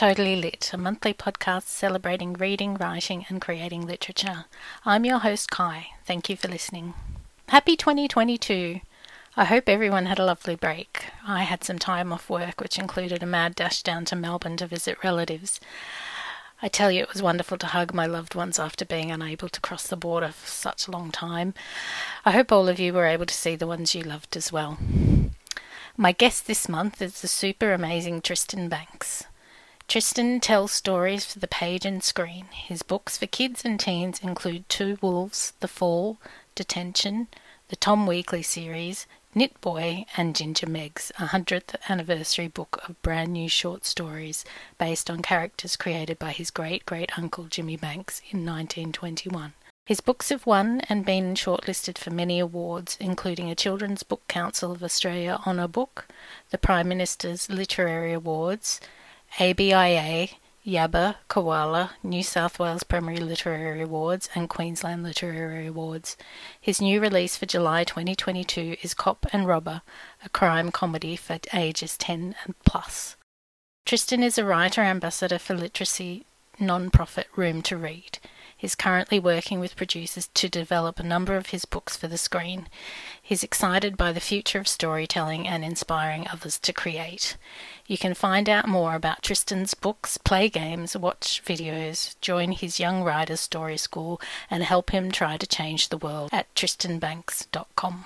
Totally Lit, a monthly podcast celebrating reading, writing, and creating literature. I'm your host, Kai. Thank you for listening. Happy 2022! I hope everyone had a lovely break. I had some time off work, which included a mad dash down to Melbourne to visit relatives. I tell you, it was wonderful to hug my loved ones after being unable to cross the border for such a long time. I hope all of you were able to see the ones you loved as well. My guest this month is the super amazing Tristan Bancks. Tristan tells stories for the page and screen. His books for kids and teens include Two Wolves, The Fall, Detention, the Tom Weekly series, Nit Boy, and Ginger Meggs 100th anniversary book of brand new short stories based on characters created by his great great uncle Jimmy Bancks in 1921. His books have won and been shortlisted for many awards, including a Children's Book Council of Australia Honour Book, the Prime Minister's Literary Awards, ABIA, Yabba, Koala, New South Wales Primary Literary Awards, and Queensland Literary Awards. His new release for July 2022 is Cop and Robber, a crime comedy for ages 10 and plus. Tristan is a writer ambassador for literacy non-profit Room to Read is currently working with producers to develop a number of his books for the screen. He's excited by the future of storytelling and inspiring others to create. You can find out more about Tristan's books, play games, watch videos, join his Young Writers Story School, and help him try to change the world at tristanbancks.com.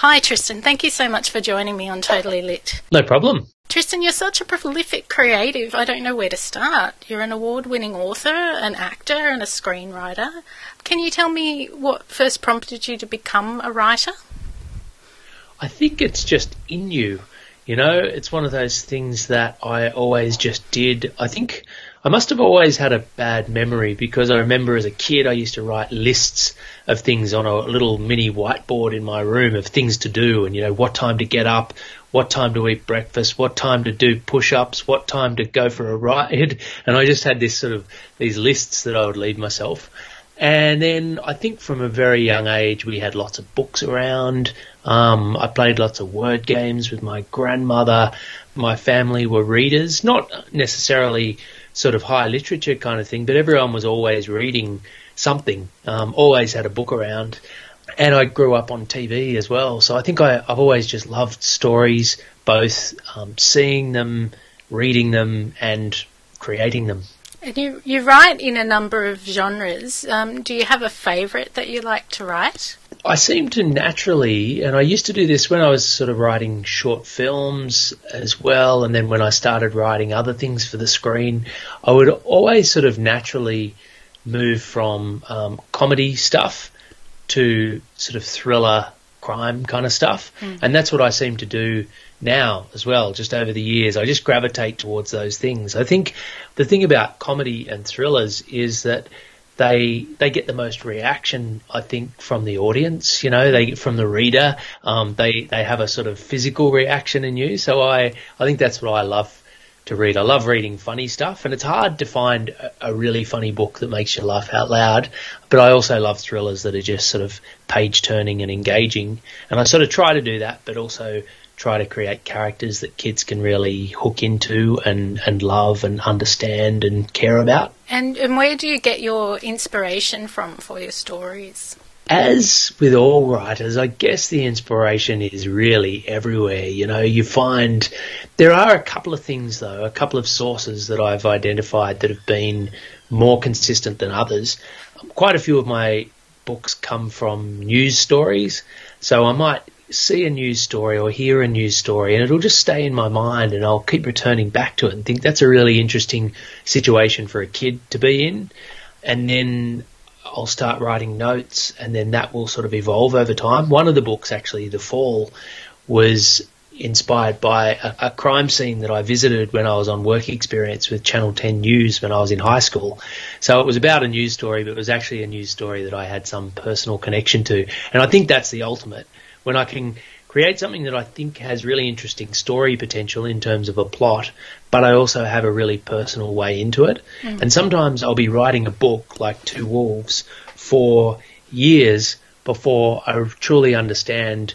Hi, Tristan. Thank you so much for joining me on Totally Lit. No problem. Tristan, you're such a prolific creative. I don't know where to start. You're an award winning author, an actor, and a screenwriter. Can you tell me what first prompted you to become a writer? I think it's just in you. You know, it's one of those things that I always just did. I think I must have always had a bad memory because I remember as a kid I used to write lists of things on a little mini whiteboard in my room of things to do and you know what time to get up, what time to eat breakfast, what time to do push-ups, what time to go for a ride, and I just had this sort of these lists that I would leave myself. And then I think from a very young age we had lots of books around. Um, I played lots of word games with my grandmother. My family were readers, not necessarily sort of high literature kind of thing, but everyone was always reading something, um, always had a book around. And I grew up on TV as well, so I think I, have always just loved stories, both um, seeing them, reading them, and creating them. And you, you write in a number of genres. Um, do you have a favourite that you like to write? I seem to naturally, and I used to do this when I was sort of writing short films as well, and then when I started writing other things for the screen, I would always sort of naturally move from um, comedy stuff to sort of thriller crime kind of stuff. Mm. And that's what I seem to do now as well, just over the years. I just gravitate towards those things. I think the thing about comedy and thrillers is that they they get the most reaction, I think, from the audience. You know, they from the reader. Um, they they have a sort of physical reaction in you. So I I think that's what I love to read. I love reading funny stuff, and it's hard to find a, a really funny book that makes you laugh out loud. But I also love thrillers that are just sort of page turning and engaging, and I sort of try to do that, but also try to create characters that kids can really hook into and, and love and understand and care about. And, and where do you get your inspiration from for your stories? As with all writers, I guess the inspiration is really everywhere. You know, you find there are a couple of things, though, a couple of sources that I've identified that have been more consistent than others. Quite a few of my books come from news stories. So I might see a news story or hear a news story and it'll just stay in my mind and I'll keep returning back to it and think that's a really interesting situation for a kid to be in. And then I'll start writing notes and then that will sort of evolve over time. One of the books, actually, The Fall, was inspired by a, a, crime scene that I visited when I was on work experience with Channel 10 News when I was in high school. So it was about a news story, but it was actually a news story that I had some personal connection to. And I think that's the ultimate when I can create something that I think has really interesting story potential in terms of a plot, but I also have a really personal way into it. Mm. And sometimes I'll be writing a book like Two Wolves for years before I truly understand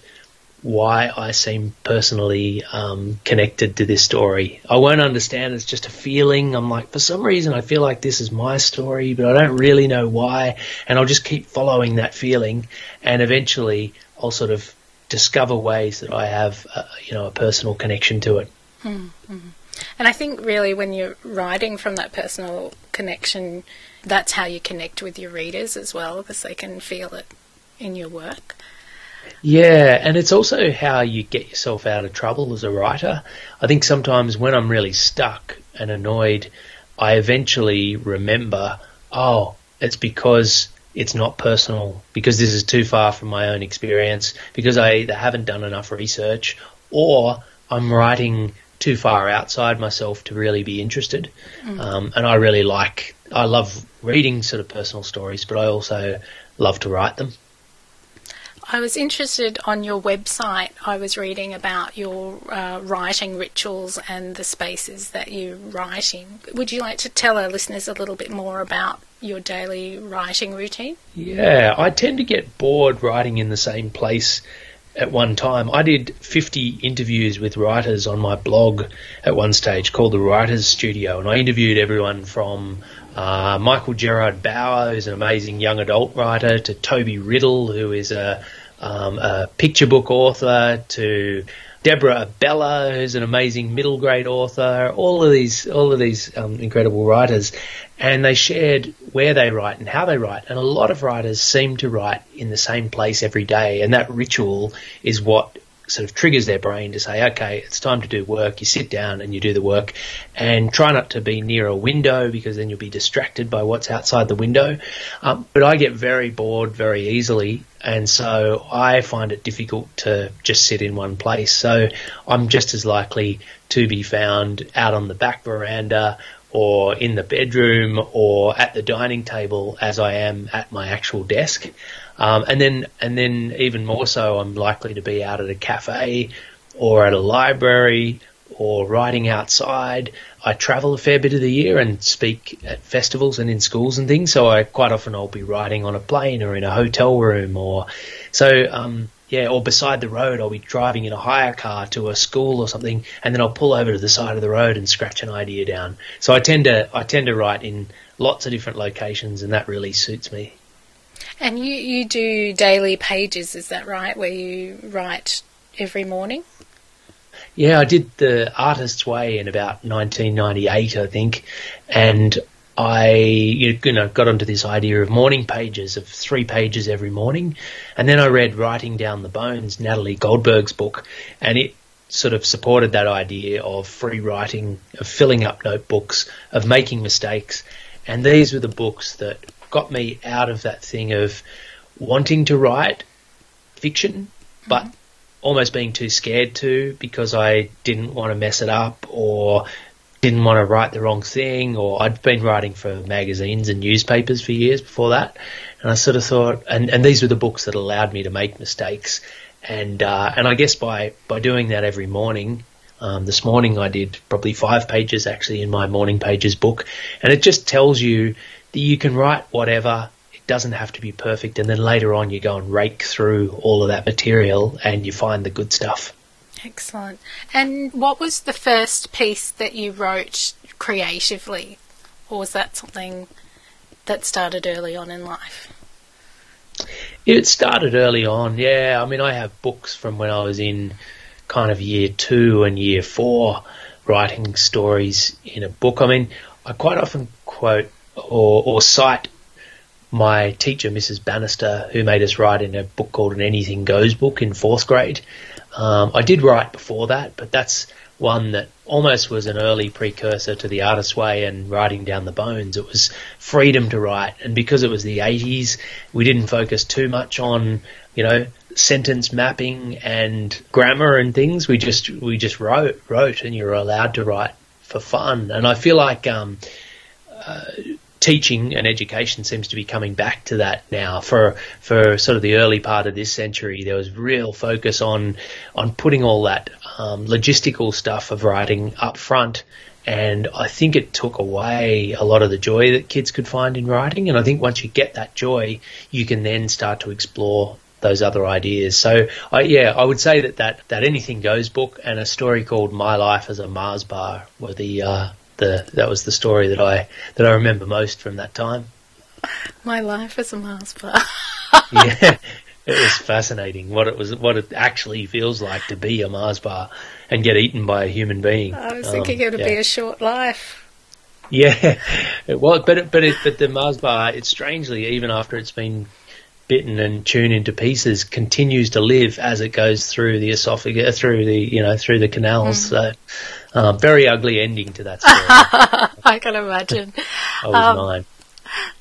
why I seem personally um, connected to this story. I won't understand. It's just a feeling. I'm like, for some reason, I feel like this is my story, but I don't really know why. And I'll just keep following that feeling, and eventually, I'll sort of discover ways that I have, uh, you know, a personal connection to it. Mm-hmm. And I think really, when you're writing from that personal connection, that's how you connect with your readers as well, because they can feel it in your work. Yeah, and it's also how you get yourself out of trouble as a writer. I think sometimes when I'm really stuck and annoyed, I eventually remember, oh, it's because it's not personal, because this is too far from my own experience, because I either haven't done enough research or I'm writing too far outside myself to really be interested. Mm. Um, and I really like, I love reading sort of personal stories, but I also love to write them. I was interested on your website. I was reading about your uh, writing rituals and the spaces that you write in. Would you like to tell our listeners a little bit more about your daily writing routine? Yeah, I tend to get bored writing in the same place at one time. I did 50 interviews with writers on my blog at one stage called the Writers Studio, and I interviewed everyone from uh, Michael Gerard Bauer, who's an amazing young adult writer, to Tohby Riddle, who is a, um, a picture book author, to Deborah Abela, who's an amazing middle grade author. All of these, all of these um, incredible writers, and they shared where they write and how they write. And a lot of writers seem to write in the same place every day, and that ritual is what sort of triggers their brain to say, okay, it's time to do work. You sit down and you do the work and try not to be near a window because then you'll be distracted by what's outside the window. Um, but I get very bored very easily. And so I find it difficult to just sit in one place. So I'm just as likely to be found out on the back veranda or in the bedroom or at the dining table as I am at my actual desk. Um, and then, and then even more so, I'm likely to be out at a cafe or at a library or writing outside. I travel a fair bit of the year and speak at festivals and in schools and things. So I quite often I'll be riding on a plane or in a hotel room or so. Um, yeah, or beside the road, I'll be driving in a hire car to a school or something, and then I'll pull over to the side of the road and scratch an idea down. So I tend to I tend to write in lots of different locations, and that really suits me. And you, you do daily pages, is that right? Where you write every morning? Yeah, I did the Artist's Way in about 1998, I think, and I you know got onto this idea of morning pages of three pages every morning, and then I read Writing Down the Bones, Natalie Goldberg's book, and it sort of supported that idea of free writing, of filling up notebooks, of making mistakes, and these were the books that got me out of that thing of wanting to write fiction, but mm-hmm. Almost being too scared to because I didn't want to mess it up or didn't want to write the wrong thing, or I'd been writing for magazines and newspapers for years before that, and I sort of thought, and, and these were the books that allowed me to make mistakes, and uh, and I guess by by doing that every morning, um, this morning I did probably five pages actually in my morning pages book, and it just tells you that you can write whatever. Doesn't have to be perfect, and then later on you go and rake through all of that material and you find the good stuff. Excellent. And what was the first piece that you wrote creatively? Or was that something that started early on in life? It started early on, yeah. I mean, I have books from when I was in kind of year two and year four writing stories in a book. I mean, I quite often quote or, or cite my teacher, Mrs. Bannister, who made us write in a book called An Anything Goes book in fourth grade. Um, I did write before that, but that's one that almost was an early precursor to the artist's way and writing down the bones. It was freedom to write, and because it was the 80s, we didn't focus too much on, you know, sentence mapping and grammar and things. We just we just wrote wrote, and you were allowed to write for fun. And I feel like um, uh, teaching and education seems to be coming back to that now. For for sort of the early part of this century, there was real focus on on putting all that um, logistical stuff of writing up front. And I think it took away a lot of the joy that kids could find in writing. And I think once you get that joy, you can then start to explore those other ideas. So, I, yeah, I would say that, that that anything goes book and a story called My Life as a Mars Bar were the uh, the that was the story that I that I remember most from that time. My life as a Mars bar. yeah, it was fascinating what it was what it actually feels like to be a Mars bar and get eaten by a human being. I was thinking um, it would yeah. be a short life. Yeah, it was, but it, but it, but the Mars bar, it's strangely even after it's been bitten and tuned into pieces, continues to live as it goes through the esophagus, through the you know through the canals. Mm. So, um, very ugly ending to that story. I can imagine. I was um, nine.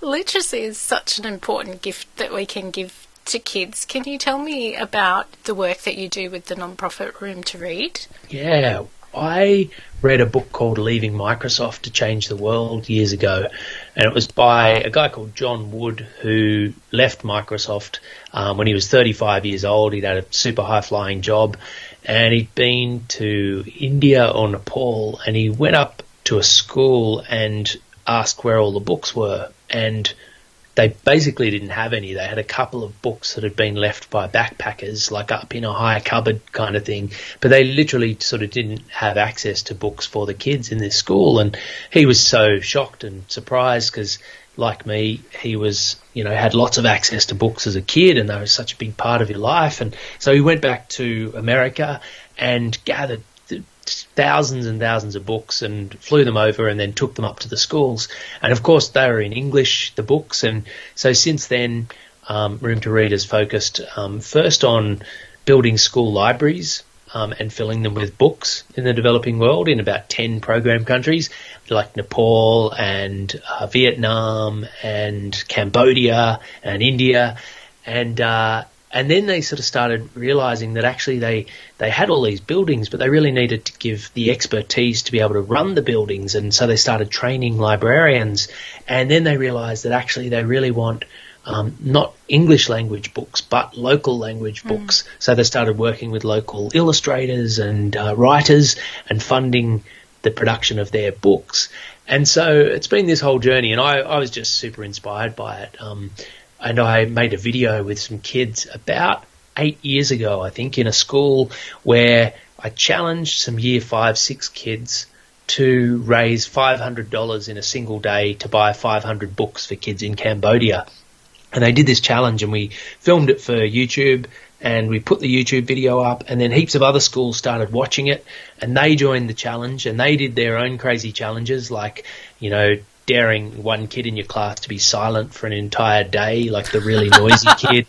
Literacy is such an important gift that we can give to kids. Can you tell me about the work that you do with the non-profit Room to Read? Yeah, I read a book called Leaving Microsoft to Change the World years ago, and it was by a guy called John Wood who left Microsoft um, when he was 35 years old. He'd had a super high flying job, and he'd been to India or Nepal, and he went up to a school and asked where all the books were, and they basically didn't have any. They had a couple of books that had been left by backpackers, like up in a high cupboard kind of thing. But they literally sort of didn't have access to books for the kids in this school. And he was so shocked and surprised because, like me, he was, you know, had lots of access to books as a kid and they were such a big part of your life. And so he went back to America and gathered thousands and thousands of books and flew them over and then took them up to the schools. And of course, they were in English, the books. And so since then, um, Room to Read has focused um, first on building school libraries um, and filling them with books in the developing world in about 10 program countries like Nepal and uh, Vietnam and Cambodia and India. And uh, and then they sort of started realizing that actually they, they had all these buildings, but they really needed to give the expertise to be able to run the buildings. And so they started training librarians. And then they realized that actually they really want um, not English language books, but local language mm. books. So they started working with local illustrators and uh, writers and funding the production of their books. And so it's been this whole journey, and I, I was just super inspired by it. Um, and I made a video with some kids about eight years ago, I think, in a school where I challenged some year five, six kids to raise $500 in a single day to buy 500 books for kids in Cambodia. And they did this challenge and we filmed it for YouTube and we put the YouTube video up and then heaps of other schools started watching it and they joined the challenge and they did their own crazy challenges like, you know, daring one kid in your class to be silent for an entire day, like the really noisy kid,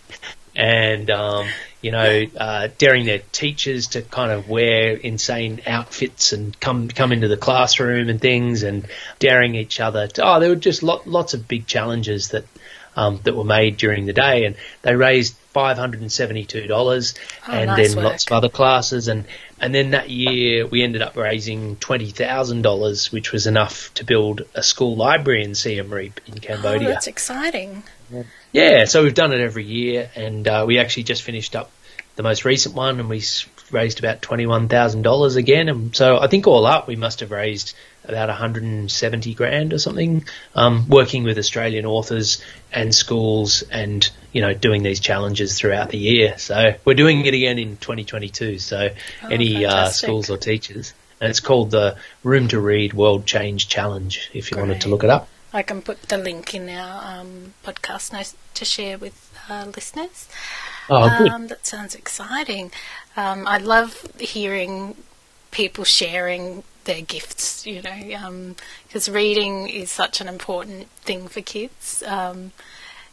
and um, you know, uh, daring their teachers to kind of wear insane outfits and come come into the classroom and things, and daring each other. To, oh, there were just lot, lots of big challenges that um, that were made during the day, and they raised five hundred and seventy-two dollars, oh, and nice then work. lots of other classes, and and then that year we ended up raising twenty thousand dollars, which was enough to build a school library in Siem Reap in Cambodia. Oh, that's exciting. Yeah, so we've done it every year, and uh, we actually just finished up the most recent one, and we raised about twenty-one thousand dollars again. And so I think all up, we must have raised about 170 grand or something, um, working with Australian authors and schools and, you know, doing these challenges throughout the year. So we're doing it again in 2022. So oh, any uh, schools or teachers. And it's called the Room to Read World Change Challenge if you Great. wanted to look it up. I can put the link in our um, podcast notes to share with uh, listeners. Oh. Um, that sounds exciting. Um, I love hearing people sharing their gifts, you know, because um, reading is such an important thing for kids. Um,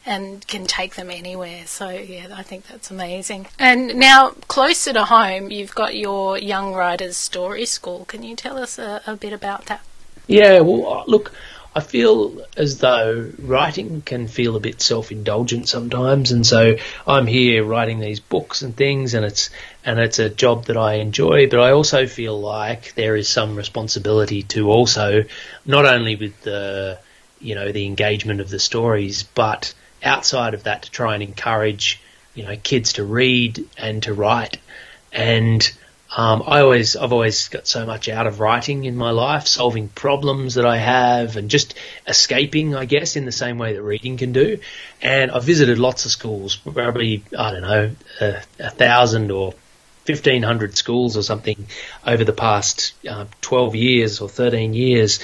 and can take them anywhere. So yeah, I think that's amazing. And now closer to home, you've got your Young Writers Story School. Can you tell us a, a bit about that? Yeah, well, look, I feel as though writing can feel a bit self-indulgent sometimes, and so I'm here writing these books and things, and it's and it's a job that I enjoy. But I also feel like there is some responsibility to also not only with the you know the engagement of the stories, but outside of that to try and encourage you know kids to read and to write, and um, I always, I've always got so much out of writing in my life, solving problems that I have, and just escaping, I guess, in the same way that reading can do. And I've visited lots of schools, probably I don't know, a, a thousand or 1500 schools or something over the past uh, 12 years or 13 years.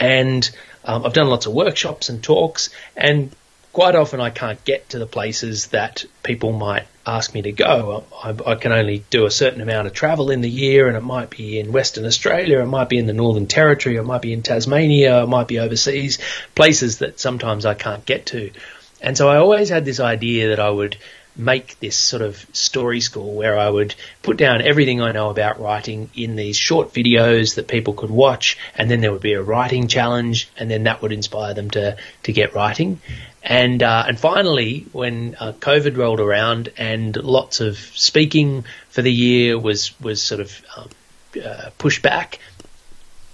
And um, I've done lots of workshops and talks, and quite often I can't get to the places that people might ask me to go. I, I, can only do a certain amount of travel in the year, and it might be in Western Australia, it might be in the Northern Territory, it might be in Tasmania, it might be overseas, places that sometimes I can't get to. And so I always had this idea that I would make this sort of story school where I would put down everything I know about writing in these short videos that people could watch, and then there would be a writing challenge, and then that would inspire them to to get writing. And uh, and finally, when uh, COVID rolled around and lots of speaking for the year was was sort of um, uh, pushed back,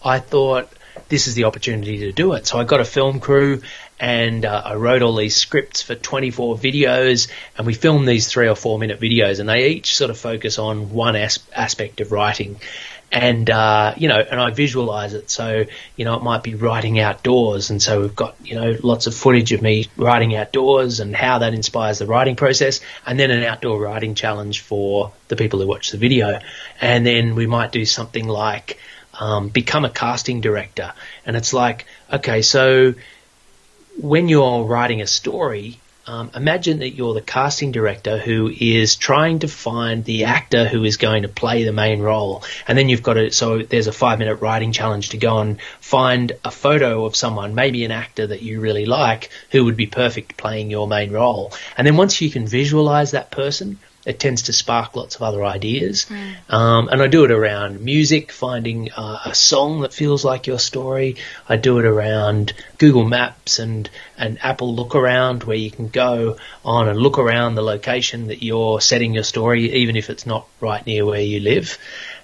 I thought this is the opportunity to do it. So I got a film crew and uh, I wrote all these scripts for 24 videos, and we filmed these three or four minute videos, and they each sort of focus on one as- aspect of writing. And uh, you know, and I visualize it. So you know, it might be writing outdoors, and so we've got you know lots of footage of me writing outdoors and how that inspires the writing process, and then an outdoor writing challenge for the people who watch the video. And then we might do something like um, become a casting director, and it's like, okay, so when you're writing a story, um, imagine that you're the casting director who is trying to find the actor who is going to play the main role. And then you've got to, so there's a five minute writing challenge to go and find a photo of someone, maybe an actor that you really like, who would be perfect playing your main role. And then once you can visualize that person, it tends to spark lots of other ideas. Mm. Um, and I do it around music, finding uh, a song that feels like your story. I do it around Google Maps and an Apple Look Around, where you can go on and look around the location that you're setting your story, even if it's not right near where you live.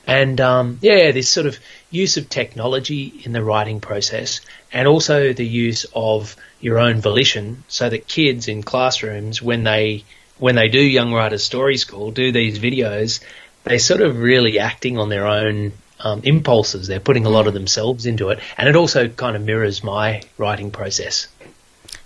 And um, yeah, this sort of use of technology in the writing process, and also the use of your own volition, so that kids in classrooms, when they when they do Young Writers Story School, do these videos, they're sort of really acting on their own um, impulses. They're putting a lot of themselves into it, and it also kind of mirrors my writing process.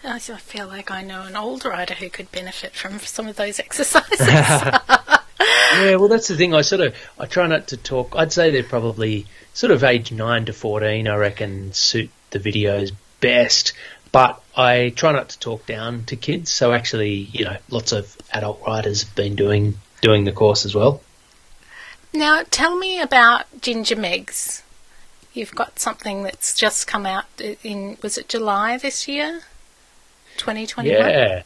I feel like I know an old writer who could benefit from some of those exercises. yeah, well, that's the thing. I sort of I try not to talk. I'd say they're probably sort of age nine to fourteen. I reckon suit the videos best. But I try not to talk down to kids. So actually, you know, lots of adult writers have been doing doing the course as well. Now, tell me about Ginger Meggs. You've got something that's just come out in was it July this year, twenty twenty one? Yeah,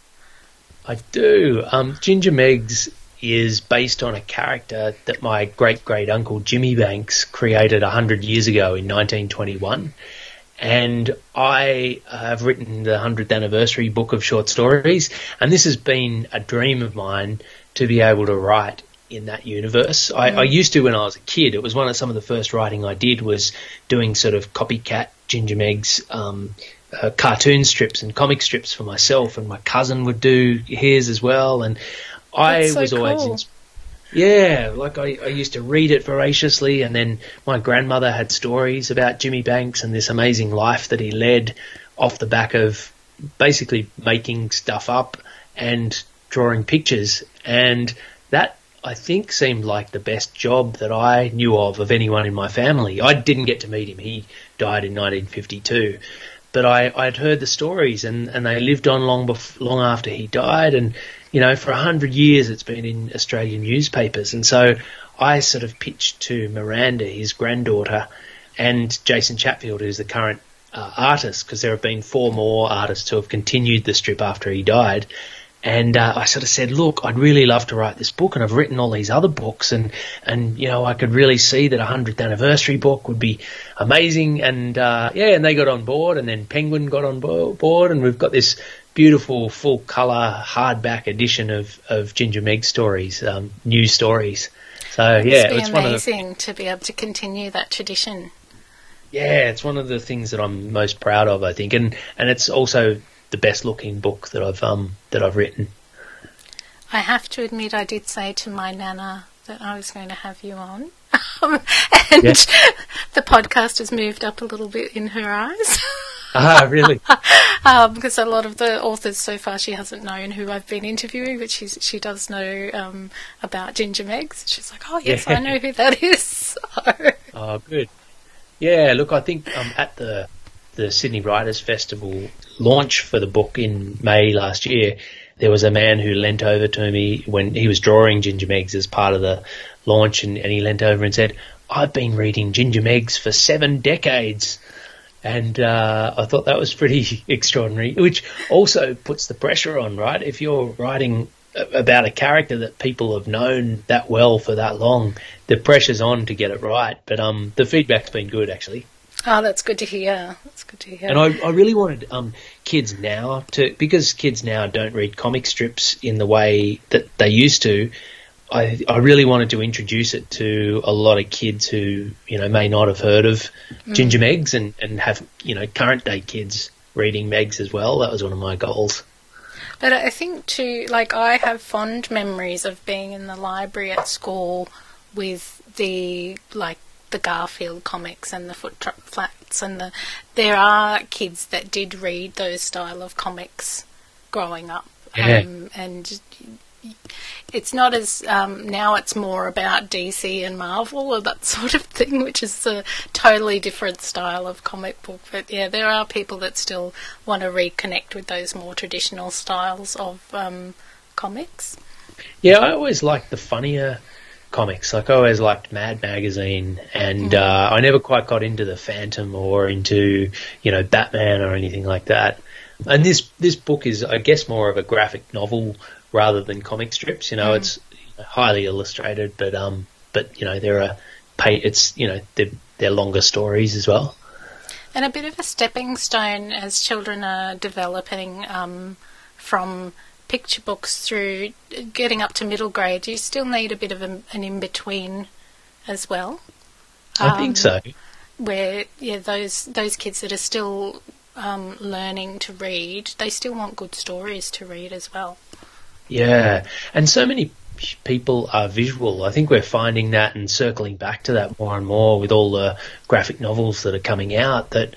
I do. Um, Ginger Meggs is based on a character that my great great uncle Jimmy Bancks created hundred years ago in nineteen twenty one and I have written the 100th anniversary book of short stories, and this has been a dream of mine to be able to write in that universe. I, I, used to when I was a kid. It was one of some of the first writing I did was doing sort of copycat Ginger Meggs um, uh, cartoon strips and comic strips for myself, and my cousin would do his as well, and I so was cool. always yeah, like I, I used to read it voraciously, and then my grandmother had stories about Jimmy Bancks and this amazing life that he led off the back of basically making stuff up and drawing pictures. And that, I think, seemed like the best job that I knew of of anyone in my family. I didn't get to meet him, he died in 1952 but I, I'd heard the stories and, and they lived on long bef- long after he died and you know, for a hundred years it's been in Australian newspapers. And so I sort of pitched to Miranda, his granddaughter, and Jason Chatfield, who's the current uh, artist, because there have been four more artists who have continued the strip after he died. And uh, I sort of said, look, I'd really love to write this book, and I've written all these other books, and and you know I could really see that a hundredth anniversary book would be amazing. And uh, yeah, and they got on board, and then Penguin got on board, and we've got this beautiful full color hardback edition of, of Ginger Meg stories, um, new stories. So yeah, it's amazing the, to be able to continue that tradition. Yeah, it's one of the things that I'm most proud of, I think, and and it's also the best looking book that I've um that I've written. I have to admit, I did say to my nana that I was going to have you on. Um, and Yeah. the podcast has moved up a little bit in her eyes. Ah, really? um, because a lot of the authors so far she hasn't known who I've been interviewing, but she's, she does know um, about Ginger Meggs. She's like, oh, yes, Yeah. I know who that is. So, Oh, good. Yeah, look, I think um, at the the Sydney Writers Festival launch for the book in May last year, there was a man who leant over to me when he was drawing Ginger Meggs as part of the launch, and, and he leant over and said, "I've been reading Ginger Meggs for seven decades." And uh, I thought that was pretty extraordinary, which also puts the pressure on, right? If you're writing about a character that people have known that well for that long, the pressure's on to get it right. But um, the feedback's been good, actually. Oh, that's good to hear. That's good to hear. And I, I really wanted um, kids now to, because kids now don't read comic strips in the way that they used to. I, I really wanted to introduce it to a lot of kids who, you know, may not have heard of Ginger Meggs and, and have, you know, current day kids reading Meggs as well. That was one of my goals. But I think too, like I have fond memories of being in the library at school with the like the Garfield comics and the Footrot Flats, and the there are kids that did read those style of comics growing up, Yeah. um, and it's not as um, now it's more about DC and Marvel or that sort of thing, which is a totally different style of comic book. But yeah, there are people that still want to reconnect with those more traditional styles of um, comics. Yeah, I always liked the funnier comics. Like I always liked Mad Magazine, and uh, I never quite got into the Phantom or into you know Batman or anything like that. And this this book is, I guess, more of a graphic novel rather than comic strips. You know, it's highly illustrated, but um, but you know there are pay. It's you know they're, they're longer stories as well. And a bit of a stepping stone as children are developing um, from picture books through getting up to middle grade. You still need a bit of a, an in between as well. I Um, think so. where yeah those those kids that are still um, learning to read they still want good stories to read as well Yeah, and so many people are visual. I think we're finding that and circling back to that more and more with all the graphic novels that are coming out. That,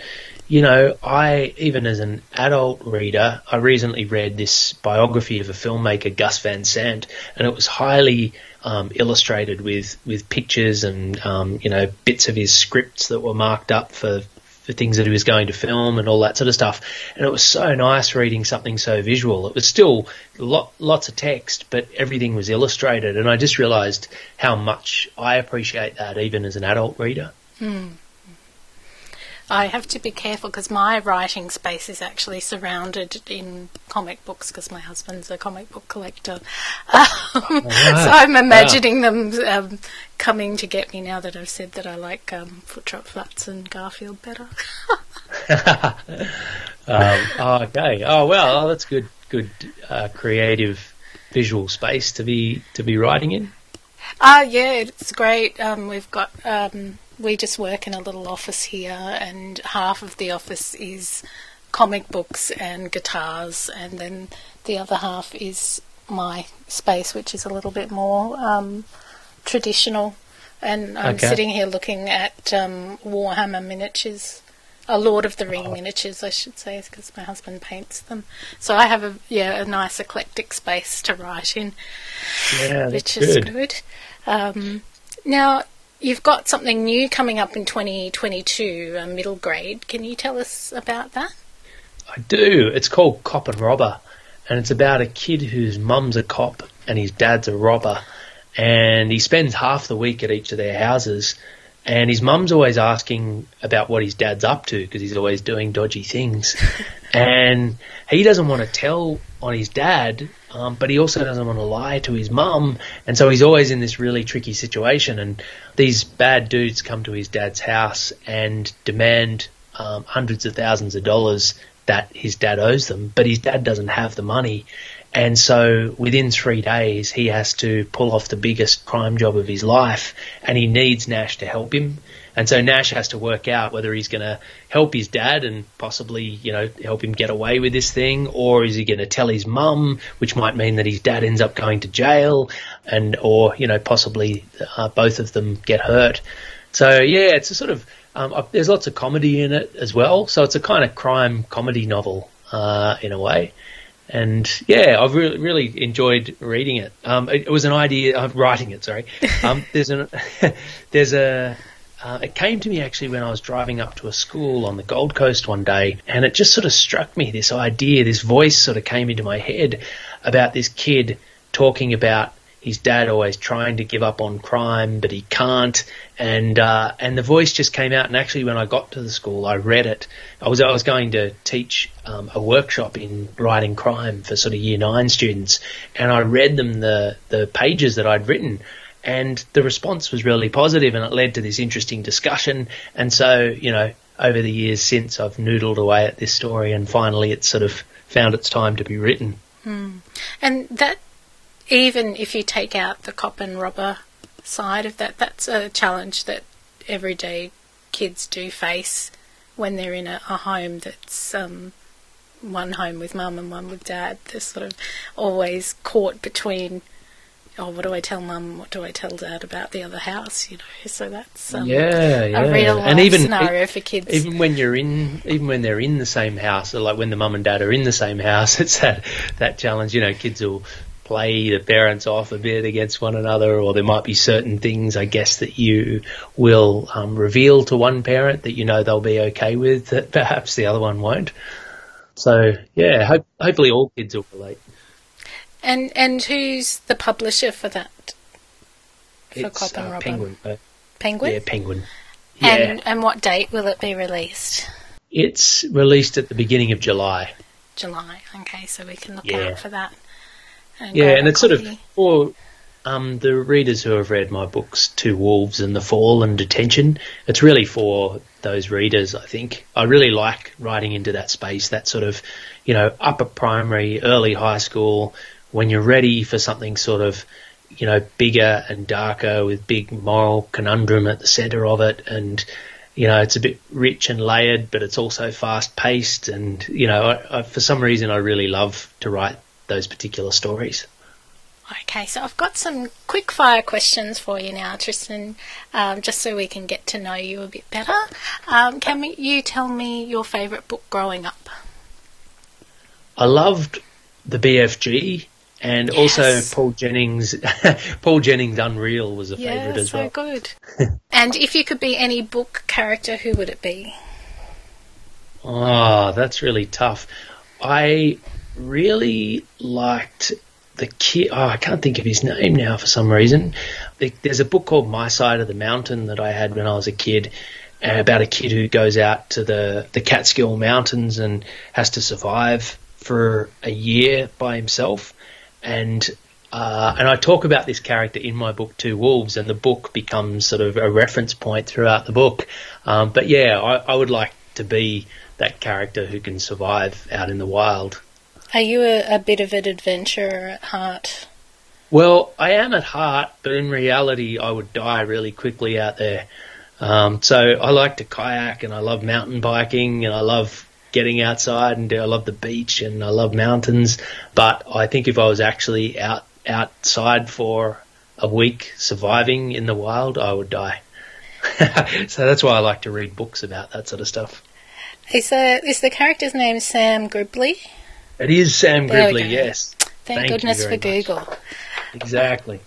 you know, I, even as an adult reader, I recently read this biography of a filmmaker, Gus Van Sant, and it was highly um, illustrated with, with pictures and, um, you know, bits of his scripts that were marked up for for things that he was going to film and all that sort of stuff. And it was so nice reading something so visual. It was still lot, lots of text, but everything was illustrated. And I just realised how much I appreciate that even as an adult reader. I have to be careful because my writing space is actually surrounded in comic books because my husband's a comic book collector um, so i'm imagining them um, coming to get me now that i've said that i like um, footrot flats and garfield better Um, oh, okay. Oh well, oh, that's good. Good uh, creative visual space to be to be writing in. Ah, yeah, it's great. Um, we've got um, we just work in a little office here, and half of the office is comic books and guitars, and then the other half is my space, which is a little bit more um, traditional. And I'm Okay. sitting here looking at um, Warhammer miniatures. A Lord of the Ring miniatures, I should say, because my husband paints them. So I have a yeah a nice eclectic space to write in Yeah, which is good. good. Um, now, you've got something new coming up in 2022, a middle grade. Can you tell us about that? I do. It's called Cop and Robber, and it's about a kid whose mum's a cop and his dad's a robber, and he spends half the week at each of their houses. And his mum's always asking about what his dad's up to because he's always doing dodgy things, and he doesn't want to tell on his dad, um, but he also doesn't want to lie to his mum, and so he's always in this really tricky situation. And these bad dudes come to his dad's house and demand um, hundreds of thousands of dollars that his dad owes them, but his dad doesn't have the money. And so within three days, he has to pull off the biggest crime job of his life, and he needs Nash to help him. And so Nash has to work out whether he's going to help his dad and possibly, you know, help him get away with this thing, or is he going to tell his mum, which might mean that his dad ends up going to jail, and or you know possibly uh, both of them get hurt. So yeah, it's a sort of um, there's lots of comedy in it as well. So it's a kind of crime comedy novel uh, in a way and yeah, I've really really enjoyed reading it. Um, it, it, was an idea of writing it. Sorry, um, there's an there's a uh, it came to me actually when I was driving up to a school on the Gold Coast one day, and it just sort of struck me this idea, this voice sort of came into my head about this kid talking about his dad always trying to give up on crime, but he can't. And uh, and the voice just came out. And actually, when I got to the school, I read it. I was I was going to teach um, a workshop in writing crime for sort of year nine students, and I read them the the pages that I'd written. And the response was really positive, and it led to this interesting discussion. And so, you know, over the years since, I've noodled away at this story, and finally, it's sort of found its time to be written. Hmm. And that even if you take out the cop and robber side of that, that's a challenge that everyday kids do face when they're in a, a home that's um, one home with mum and one with dad. They're sort of always caught between, oh, what do I tell mum? What do I tell dad about the other house? You know, so that's um, yeah, yeah, a real life and even, scenario for kids. Even when you're in, even when they're in the same house, or like when the mum and dad are in the same house, it's that that challenge. You know, kids will play the parents off a bit against one another, or there might be certain things, I guess, that you will um, reveal to one parent that you know they'll be okay with that perhaps the other one won't. So yeah, hope, hopefully all kids will relate. And and who's the publisher for that? For it's, Cop and uh, Penguin. Uh, Penguin. Yeah, Penguin. Yeah. And and what date will it be released? It's released at the beginning of July. July. Okay, so we can look yeah. out for that. And yeah, and it's copy. sort of for um, the readers who have read my books, Two Wolves and The Fall and Detention. It's really for those readers, I think. I really like writing into that space, that sort of, you know, upper primary, early high school, when you're ready for something sort of, you know, bigger and darker with big moral conundrum at the centre of it and you know, it's a bit rich and layered, but it's also fast paced. And, you know, I, I, for some reason, I really love to write those particular stories. Okay, so I've got some quick fire questions for you now, Tristan, um, just so we can get to know you a bit better. Um, can you tell me your favourite book growing up? I loved the BFG and yes. also Paul Jennings. Paul Jennings Unreal was a yeah, favourite as so well. so good. and if you could be any book character, who would it be? Oh, that's really tough. I really liked the kid. Oh, I can't think of his name now for some reason. There's a book called My Side of the Mountain that I had when I was a kid uh, about a kid who goes out to the, the Catskill Mountains and has to survive for a year by himself. And uh, and I talk about this character in my book, Two Wolves, and the book becomes sort of a reference point throughout the book. Um, but yeah, I, I would like to be that character who can survive out in the wild. Are you a, a bit of an adventurer at heart? Well, I am at heart, but in reality, I would die really quickly out there. Um, so I like to kayak and I love mountain biking and I love getting outside and I love the beach and I love mountains. But I think if I was actually out outside for a week surviving in the wild, I would die. so that's why I like to read books about that sort of stuff. Is the is the character's name Sam Gribley? It is Sam Gribley, yes. Thank, Thank goodness for Google. Exactly.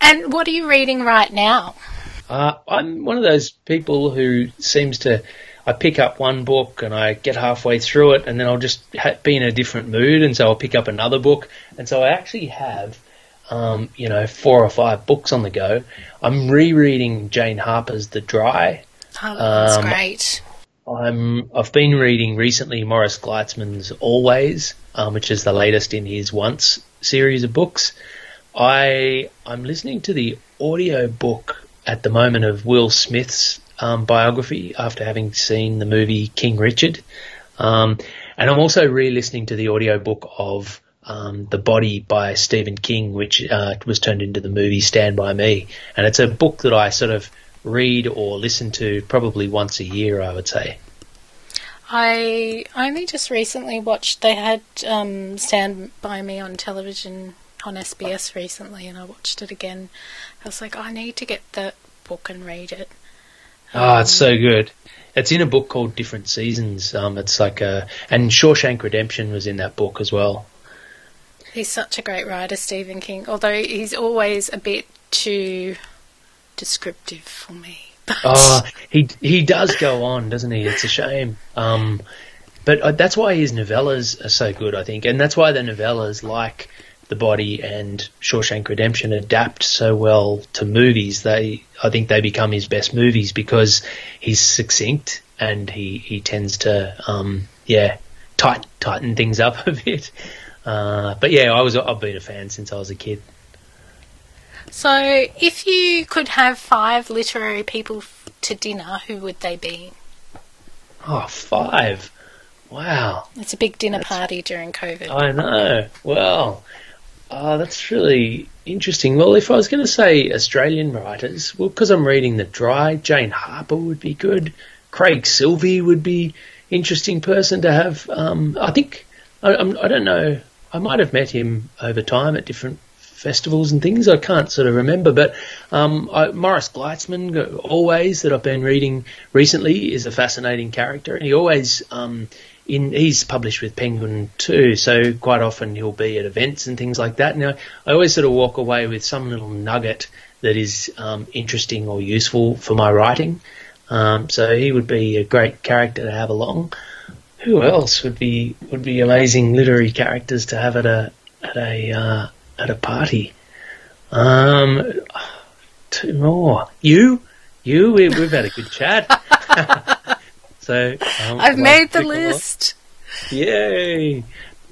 And what are you reading right now? Uh, I'm one of those people who seems to. I pick up one book and I get halfway through it, and then I'll just ha- be in a different mood, and so I'll pick up another book. And so I actually have, um, you know, four or five books on the go. I'm rereading Jane Harper's The Dry. Oh, that's um, great. I'm I've been reading recently Morris Gleitzman's Always, um, which is the latest in his Once series of books. I I'm listening to the audio book at the moment of Will Smith's um, biography after having seen the movie King Richard, um, and I'm also re-listening to the audio book of um, The Body by Stephen King, which uh, was turned into the movie Stand by Me, and it's a book that I sort of read or listen to probably once a year, I would say. I only just recently watched. They had um, Stand by Me on television on SBS recently, and I watched it again. I was like, I need to get that book and read it. Oh, it's so good. It's in a book called Different Seasons. Um, it's like a, and Shawshank Redemption was in that book as well. He's such a great writer, Stephen King. Although he's always a bit too descriptive for me. But Oh, he he does go on, doesn't he? It's a shame. Um, but uh, that's why his novellas are so good, I think, and that's why the novellas, like The Body and Shawshank Redemption, adapt so well to movies. They, I think, they become his best movies because he's succinct and he he tends to, um, yeah, tight, tighten things up a bit. Uh, but yeah, I was I've been a fan since I was a kid. so, if you could have five literary people f- to dinner, who would they be? Oh, five! Wow. It's a big dinner That's- party during COVID. I know. Well, uh, that's really interesting. Well, if I was going to say Australian writers, well, because I'm reading The Dry, Jane Harper would be good. Craig Silvey would be interesting person to have. Um, I think I, I don't know. I might have met him over time at different festivals and things. I can't sort of remember, but um, I, Morris Gleitzman, uh, always that I've been reading recently, is a fascinating character. and He always um, in he's published with Penguin too, so quite often he'll be at events and things like that. Now, I always sort of walk away with some little nugget that is um, interesting or useful for my writing. Um, so he would be a great character to have along. Who else would be would be amazing literary characters to have at a at a uh, at a party? Um, two more. You, you. We, we've had a good chat. so um, I've made the list. Yay!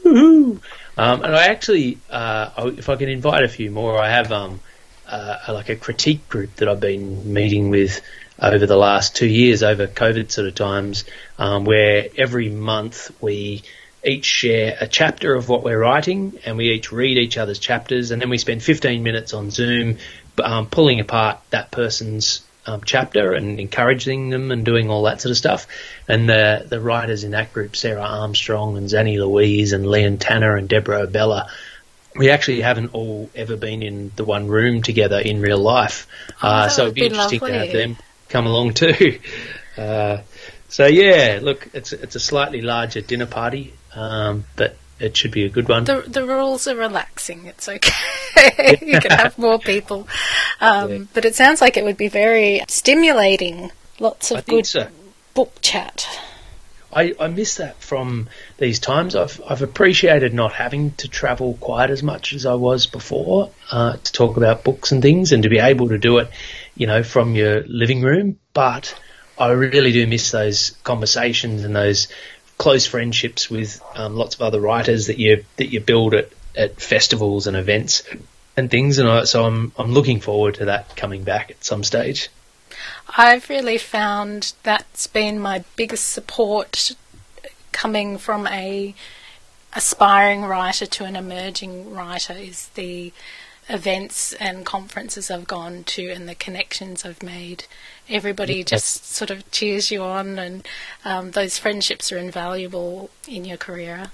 Woohoo! Um, and I actually, uh, if I can invite a few more, I have um, uh, like a critique group that I've been meeting with over the last two years, over COVID sort of times, um, where every month we each share a chapter of what we're writing, and we each read each other's chapters, and then we spend 15 minutes on Zoom um, pulling apart that person's um, chapter and encouraging them and doing all that sort of stuff. And the the writers in that group, Sarah Armstrong and Zanni Louise and Leon Tanner and Deborah Abela, we actually haven't all ever been in the one room together in real life. Oh, uh, that so it'd be interesting to have them come along too. Uh, so yeah, look, it's it's a slightly larger dinner party, um, but it should be a good one. The the rules are relaxing. It's okay. you can have more people, um, Yeah. but it sounds like it would be very stimulating. Lots of I good so. book chat. I, I miss that from these times. I've I've appreciated not having to travel quite as much as I was before uh, to talk about books and things, and to be able to do it, you know, from your living room. But I really do miss those conversations and those close friendships with um, lots of other writers that you that you build at, at festivals and events and things. And I, so I'm I'm looking forward to that coming back at some stage. I've really found that's been my biggest support coming from a aspiring writer to an emerging writer is the events and conferences I've gone to and the connections I've made. Everybody just sort of cheers you on, and um, those friendships are invaluable in your career.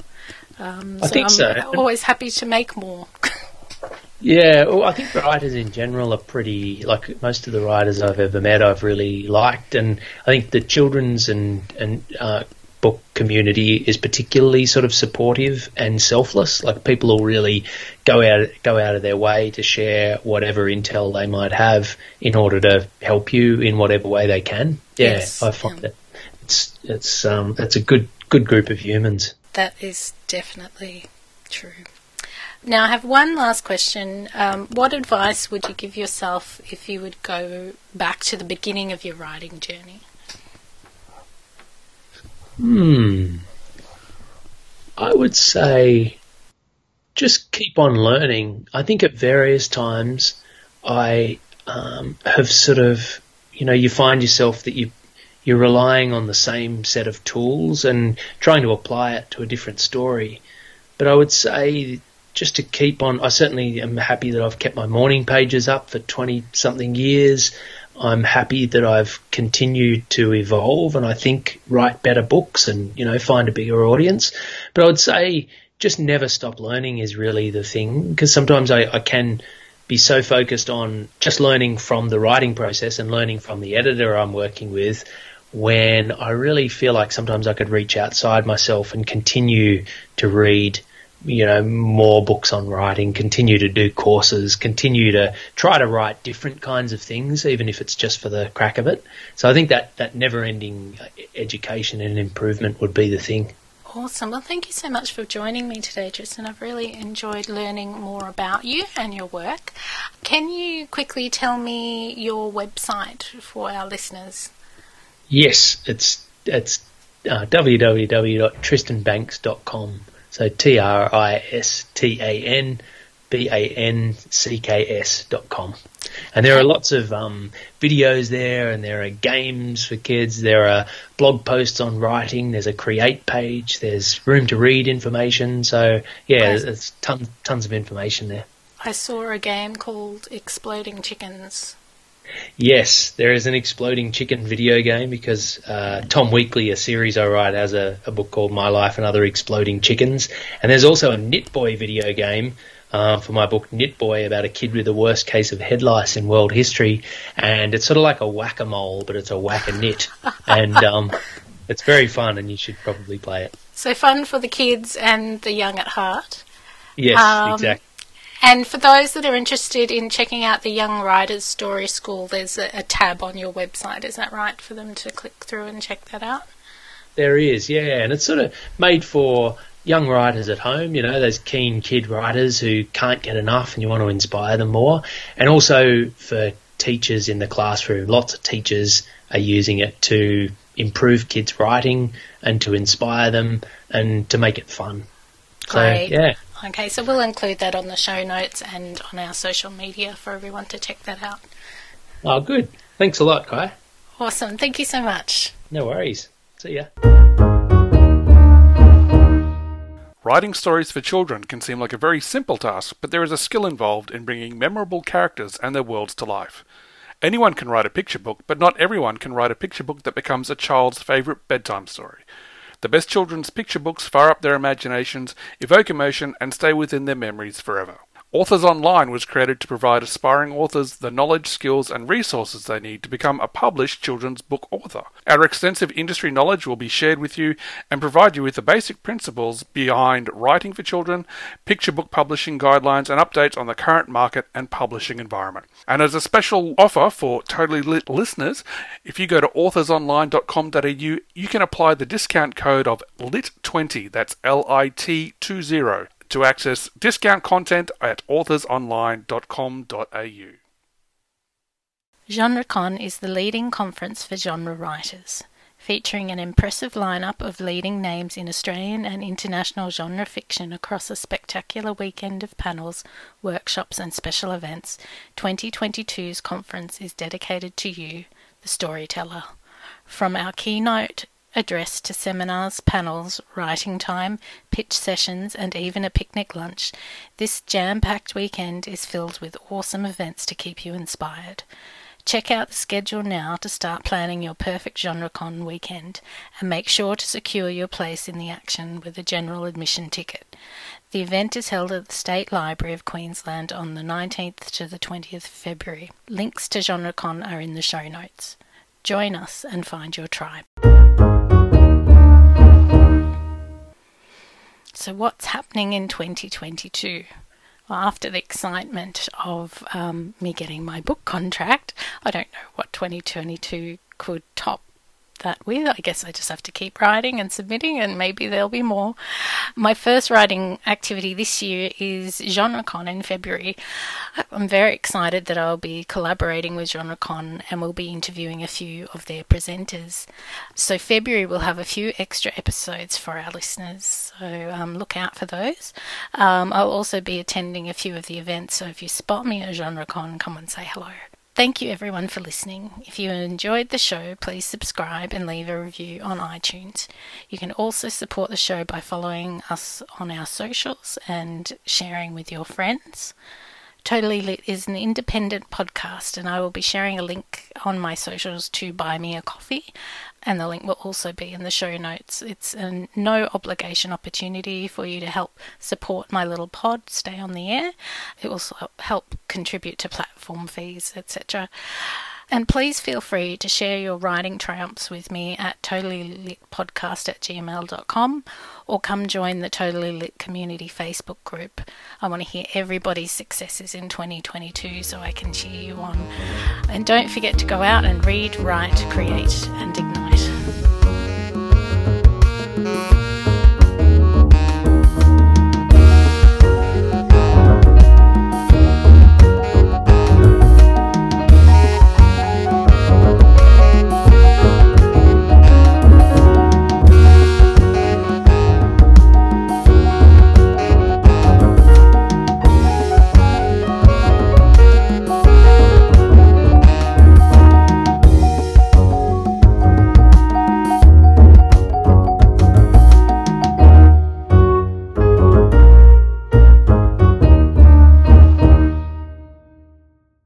Um, I think I'm so. always happy to make more. Yeah, well, I think writers in general are pretty like most of the writers I've ever met. I've really liked, and I think the children's and and uh, book community is particularly sort of supportive and selfless. Like people will really go out go out of their way to share whatever intel they might have in order to help you in whatever way they can. Yeah, Yes, I find yeah. that it's it's um it's a good good group of humans. That is definitely true. Now, I have one last question. Um, what advice would you give yourself if you would go back to the beginning of your writing journey? Hmm. I would say just keep on learning. I think at various times I um, have sort of, you know, you find yourself that you you're relying on the same set of tools and trying to apply it to a different story. But I would say just to keep on. I certainly am happy that I've kept my morning pages up for twenty something years. I'm happy that I've continued to evolve and I think write better books and, you know, find a bigger audience. But I would say just never stop learning is really the thing because sometimes I, I can be so focused on just learning from the writing process and learning from the editor I'm working with when I really feel like sometimes I could reach outside myself and continue to read you know, more books on writing, continue to do courses, continue to try to write different kinds of things, even if it's just for the crack of it. So I think that, that never ending education and improvement would be the thing. Awesome. Well, thank you so much for joining me today, Tristan. I've really enjoyed learning more about you and your work. Can you quickly tell me your website for our listeners? Yes, it's it's uh, www.tristanbancks.com. So T R I S T A N B A N C K S dot com. And there are lots of um, videos there, and there are games for kids. There are blog posts on writing. There's a create page. There's room to read information. So yeah, there's tons tons of information there. I saw a game called Exploding Chickens. Yes, there is an exploding chicken video game because uh, Tom Weekly, a series I write, has a, a, book called My Life and Other Exploding Chickens, and there's also a Nit Boy video game uh, for my book Nit Boy about a kid with the worst case of head lice in world history, and it's sort of like a whack a mole, but it's a whack a nit, and um, it's very fun, and you should probably play it. So fun for the kids and the young at heart. Yes, um, exactly. And for those that are interested in checking out the Young Writers Story School, there's a, a, tab on your website. Is that right for them to click through and check that out? There is, yeah, and it's sort of made for young writers at home. You know, those keen kid writers who can't get enough, and you want to inspire them more, and also for teachers in the classroom. Lots of teachers are using it to improve kids' writing and to inspire them and to make it fun. Great. So, yeah. Okay, so we'll include that on the show notes and on our social media for everyone to check that out. Oh, good. Thanks a lot, Kai. Awesome. Thank you so much. No worries. See ya. Writing stories for children can seem like a very simple task, but there is a skill involved in bringing memorable characters and their worlds to life. Anyone can write a picture book, but not everyone can write a picture book that becomes a child's favourite bedtime story. The best children's picture books fire up their imaginations, evoke emotion, and stay within their memories forever. Authors Online was created to provide aspiring authors the knowledge, skills, and resources they need to become a published children's book author. Our extensive industry knowledge will be shared with you and provide you with the basic principles behind writing for children, picture book publishing guidelines, and updates on the current market and publishing environment. And as a special offer for Totally Lit listeners, if you go to authorsonline.com.au, you can apply the discount code of LIT20, that's L I T 20 to access discount content at authorsonline.com.au. GenreCon is the leading conference for genre writers, featuring an impressive lineup of leading names in Australian and international genre fiction across a spectacular weekend of panels, workshops, and special events. 2022's conference is dedicated to you, the storyteller. From our keynote address to seminars, panels, writing time, pitch sessions, and even a picnic lunch, this jam packed weekend is filled with awesome events to keep you inspired. Check out the schedule now to start planning your perfect GenreCon weekend and make sure to secure your place in the action with a general admission ticket. The event is held at the State Library of Queensland on the 19th to the 20th of February. Links to GenreCon are in the show notes. Join us and find your tribe. So, what's happening in 2022? Well, after the excitement of um, me getting my book contract, I don't know what 2022 could top that with. I guess I just have to keep writing and submitting, and maybe there'll be more. My first writing activity this year is GenreCon in February. I'm very excited that I'll be collaborating with GenreCon and we'll be interviewing a few of their presenters. So, February we'll have a few extra episodes for our listeners, so um, look out for those. Um, I'll also be attending a few of the events, so if you spot me at GenreCon, come and say hello. Thank you everyone for listening. If you enjoyed the show, please subscribe and leave a review on iTunes. You can also support the show by following us on our socials and sharing with your friends. Totally Lit is an independent podcast, and I will be sharing a link on my socials to buy me a coffee, and the link will also be in the show notes. It's a no obligation opportunity for you to help support my little pod stay on the air. It will help contribute to platform fees, etc. And please feel free to share your writing triumphs with me at totallylitpodcast at gmail.com or come join the Totally Lit Community Facebook group. I want to hear everybody's successes in 2022 so I can cheer you on. And don't forget to go out and read, write, create, and ignite.